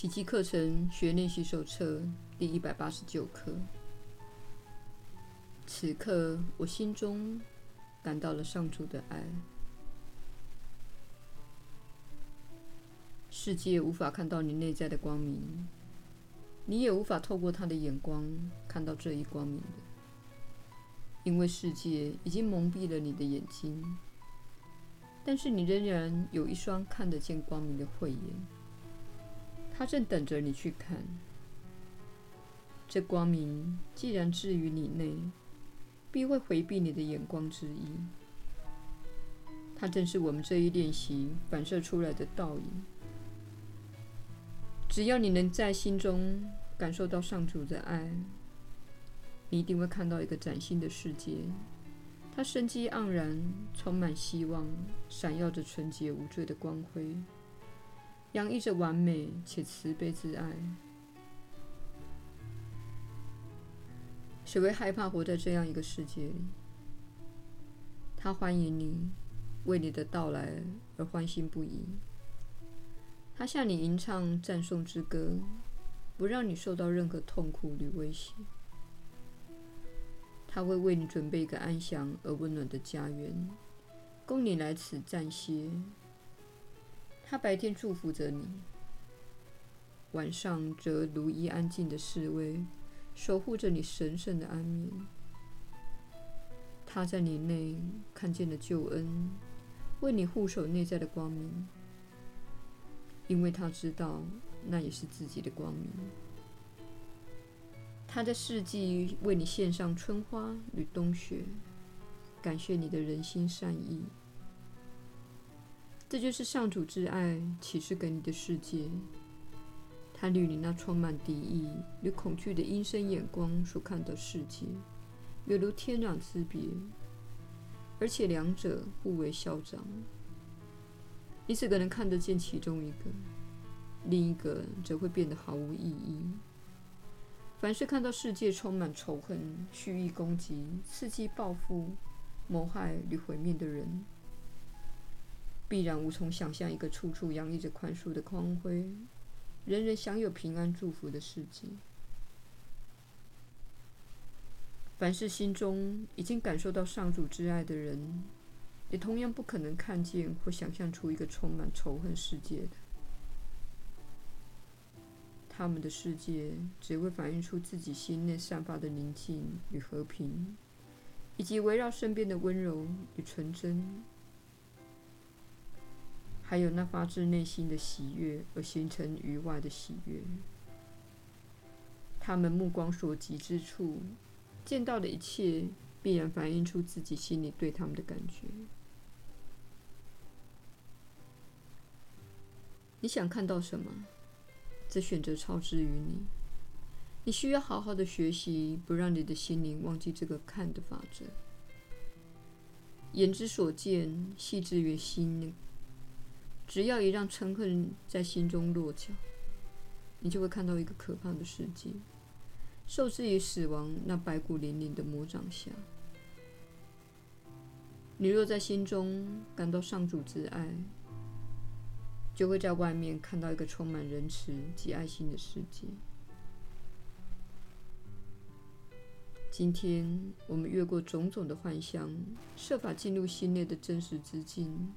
奇迹课程学练习手册第一百八十九课。此刻，我心中感到了上主的爱。世界无法看到你内在的光明，你也无法透过他的眼光看到这一光明的，因为世界已经蒙蔽了你的眼睛。但是你仍然有一双看得见光明的慧眼，它正等着你去看。这光明既然置于你内，必会回避你的眼光之意。它正是我们这一练习反射出来的倒影。只要你能在心中感受到上主的爱，你一定会看到一个崭新的世界。它生机盎然，充满希望，闪耀着纯洁无罪的光辉，洋溢着完美且慈悲之爱。谁会害怕活在这样一个世界里？他欢迎你，为你的到来而欢欣不已。他向你吟唱赞颂之歌，不让你受到任何痛苦与威胁。他会为你准备一个安详而温暖的家园，供你来此暂歇。他白天祝福着你，晚上则如一安静的侍卫，守护着你神圣的安眠。他在你内看见了救恩，为你护守内在的光明，因为他知道那也是自己的光明。他在四季为你献上春花与冬雪，感谢你的人心善意。这就是上主之爱启示给你的世界。他与你那充满敌意与恐惧的阴森眼光所看的世界，犹如天壤之别，而且两者互为消长。你只可能看得见其中一个，另一个则会变得毫无意义。凡是看到世界充满仇恨、蓄意攻击、伺机报复、谋害与毁灭的人，必然无从想象一个处处洋溢着宽恕的光辉、人人享有平安祝福的世界。凡是心中已经感受到上主之爱的人，也同样不可能看见或想象出一个充满仇恨世界的。他们的世界只会反映出自己心内散发的宁静与和平，以及围绕身边的温柔与纯真，还有那发自内心的喜悦而形成于外的喜悦。他们目光所及之处，见到的一切必然反映出自己心里对他们的感觉。你想看到什么？这选择超之于你，你需要好好的学习，不让你的心灵忘记这个看的法则。眼之所见，细之于心。只要一让嗔恨在心中落脚，你就会看到一个可怕的世界，受制于死亡那白骨嶙嶙的魔掌下。你若在心中感到上主之爱，就会在外面看到一个充满仁慈及爱心的世界。今天，我们越过种种的幻象，设法进入心内的真实之境，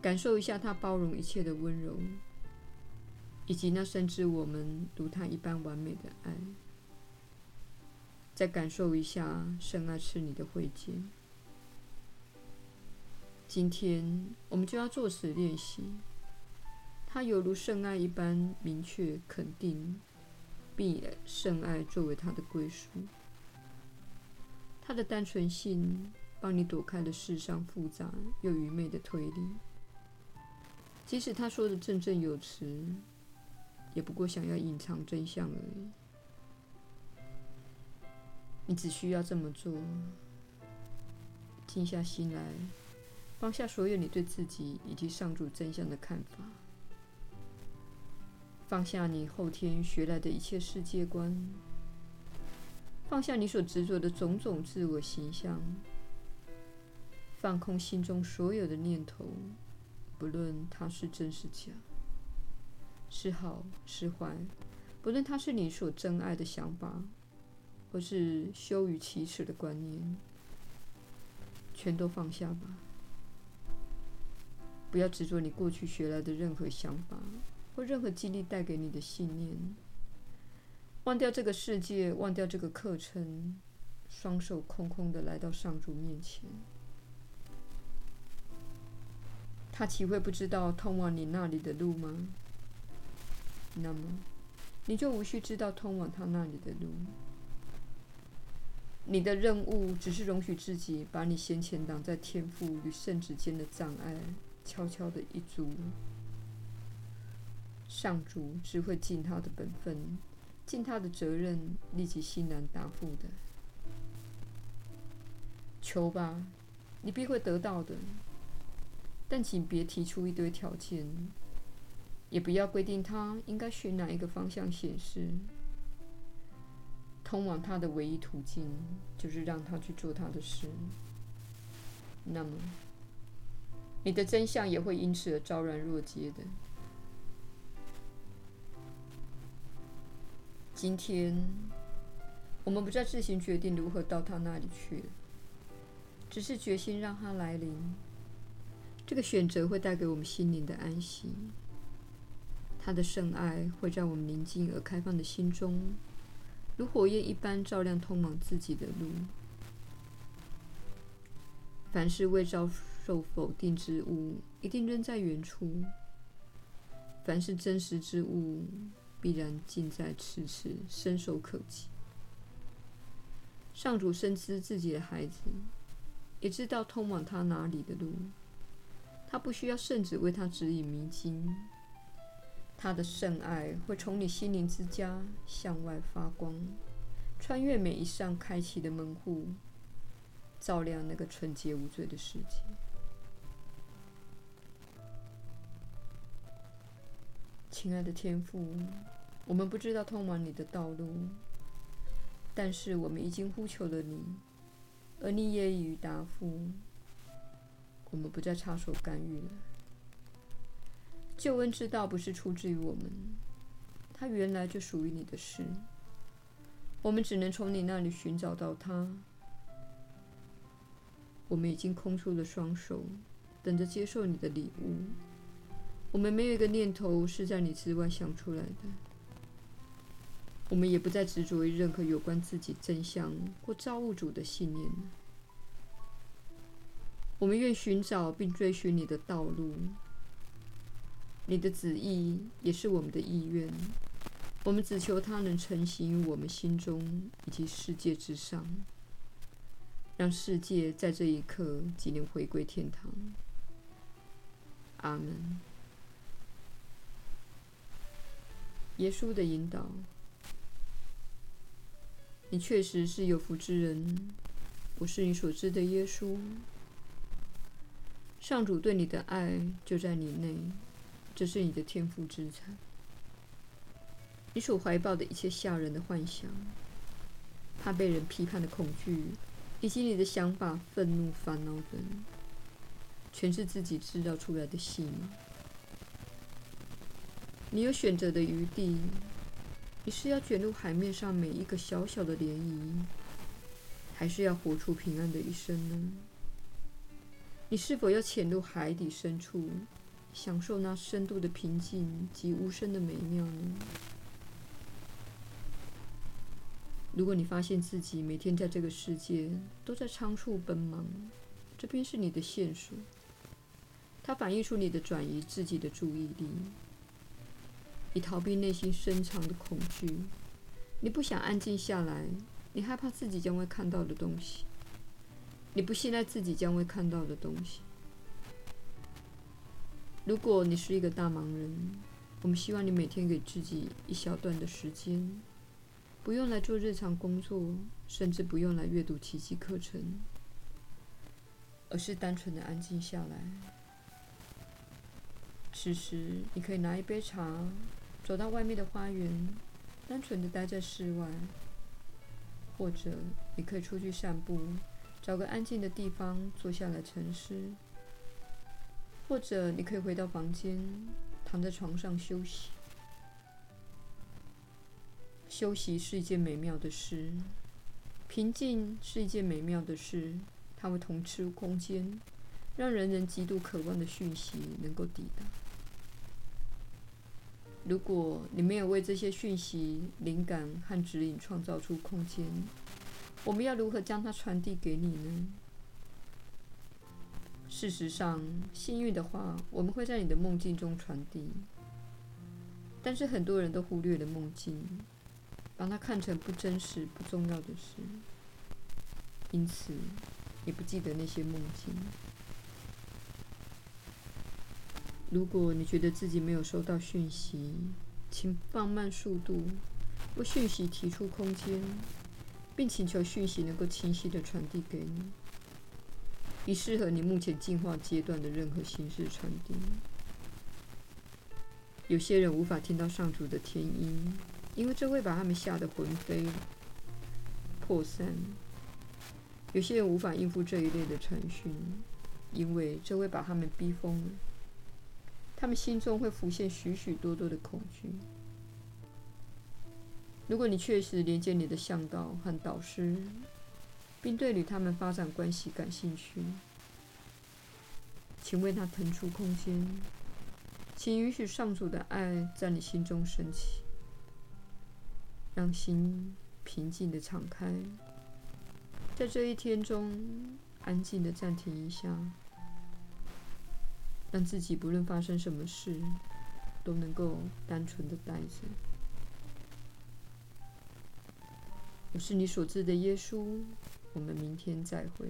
感受一下它包容一切的温柔，以及那深知我们如它一般完美的爱。再感受一下圣爱赐你的慧见。今天，我们就要做此练习。它犹如圣爱一般明确肯定，并以圣爱作为它的归属。它的单纯性帮你躲开了世上复杂又愚昧的推理。即使他说的振振有词，也不过想要隐藏真相而已。你只需要这么做：静下心来，放下所有你对自己以及上主真相的看法。放下你后天学来的一切世界观，放下你所执着的种种自我形象，放空心中所有的念头，不论它是真是假，是好是坏，不论它是你所珍爱的想法，或是羞于启齿的观念，全都放下吧。不要执着你过去学来的任何想法，或任何经历带给你的信念。忘掉这个世界，忘掉这个课程，双手空空的来到上主面前。他岂会不知道通往你那里的路吗？那么，你就无需知道通往他那里的路。你的任务只是容许自己把你先前挡在天赋与圣旨间的障碍。悄悄的一足，上主只会尽他的本分，尽他的责任，立即欣然答复的。求吧，你必会得到的。但请别提出一堆条件，也不要规定他应该选哪一个方向显示。通往他的唯一途径，就是让他去做他的事。那么。你的真相也会因此而昭然若揭的。今天，我们不再自行决定如何到他那里去，只是决心让他来临。这个选择会带给我们心灵的安息。他的圣爱会在我们宁静而开放的心中，如火焰一般照亮通往自己的路。凡是未遭受否定之物，一定扔在原处；凡是真实之物，必然近在咫尺，伸手可及。上主深知自己的孩子，也知道通往他哪里的路。他不需要圣子为他指引迷津，他的圣爱会从你心灵之家向外发光，穿越每一扇开启的门户，照亮那个纯洁无罪的世界。亲爱的天父，我们不知道通往你的道路，但是我们已经呼求了你，而你也已答复。我们不再插手干预了。救恩之道不是出自于我们，它原来就属于你的事。我们只能从你那里寻找到它。我们已经空出了双手，等着接受你的礼物。我们没有一个念头是在你之外想出来的。我们也不再执着于任何有关自己真相或造物主的信念。我们愿寻找并追寻你的道路。你的旨意也是我们的意愿。我们只求它能成行于我们心中以及世界之上，让世界在这一刻即能回归天堂。阿门。耶稣的引导，你确实是有福之人。我是你所知的耶稣。上主对你的爱就在你内，这是你的天赋之产。你所怀抱的一切吓人的幻想，怕被人批判的恐惧，以及你的想法、愤怒、烦恼等，全是自己制造出来的戏码。你有选择的余地。你是要卷入海面上每一个小小的涟漪，还是要活出平安的一生呢？你是否要潜入海底深处，享受那深度的平静及无声的美妙呢？如果你发现自己每天在这个世界都在仓促奔忙，这便是你的线索。它反映出你的转移自己的注意力。你逃避内心深藏的恐惧，你不想安静下来，你害怕自己将会看到的东西，你不信赖自己将会看到的东西。如果你是一个大忙人，我们希望你每天给自己一小段的时间，不用来做日常工作，甚至不用来阅读奇迹课程，而是单纯的安静下来。此时，你可以拿一杯茶。走到外面的花园，单纯的待在室外，或者你可以出去散步，找个安静的地方坐下来沉思，或者你可以回到房间，躺在床上休息。休息是一件美妙的事，平静是一件美妙的事。它会腾出空间，让人人极度渴望的讯息能够抵达。如果你没有为这些讯息、灵感和指引创造出空间，我们要如何将它传递给你呢？事实上，幸运的话，我们会在你的梦境中传递。但是很多人都忽略了梦境，把它看成不真实、不重要的事，因此也不记得那些梦境。如果你觉得自己没有收到讯息，请放慢速度，为讯息提出空间，并请求讯息能够清晰地传递给你，以适合你目前进化阶段的任何形式传递。有些人无法听到上主的天音，因为这会把他们吓得魂飞魄散。有些人无法应付这一类的传讯，因为这会把他们逼疯了。他们心中会浮现许许多多的恐惧。如果你确实连接你的向导和导师，并对与他们发展关系感兴趣，请为他腾出空间，请允许上主的爱在你心中升起，让心平静地敞开，在这一天中安静地暂停一下。让自己不论发生什么事，都能够单纯的待着。我是你所知的耶稣，我们明天再会。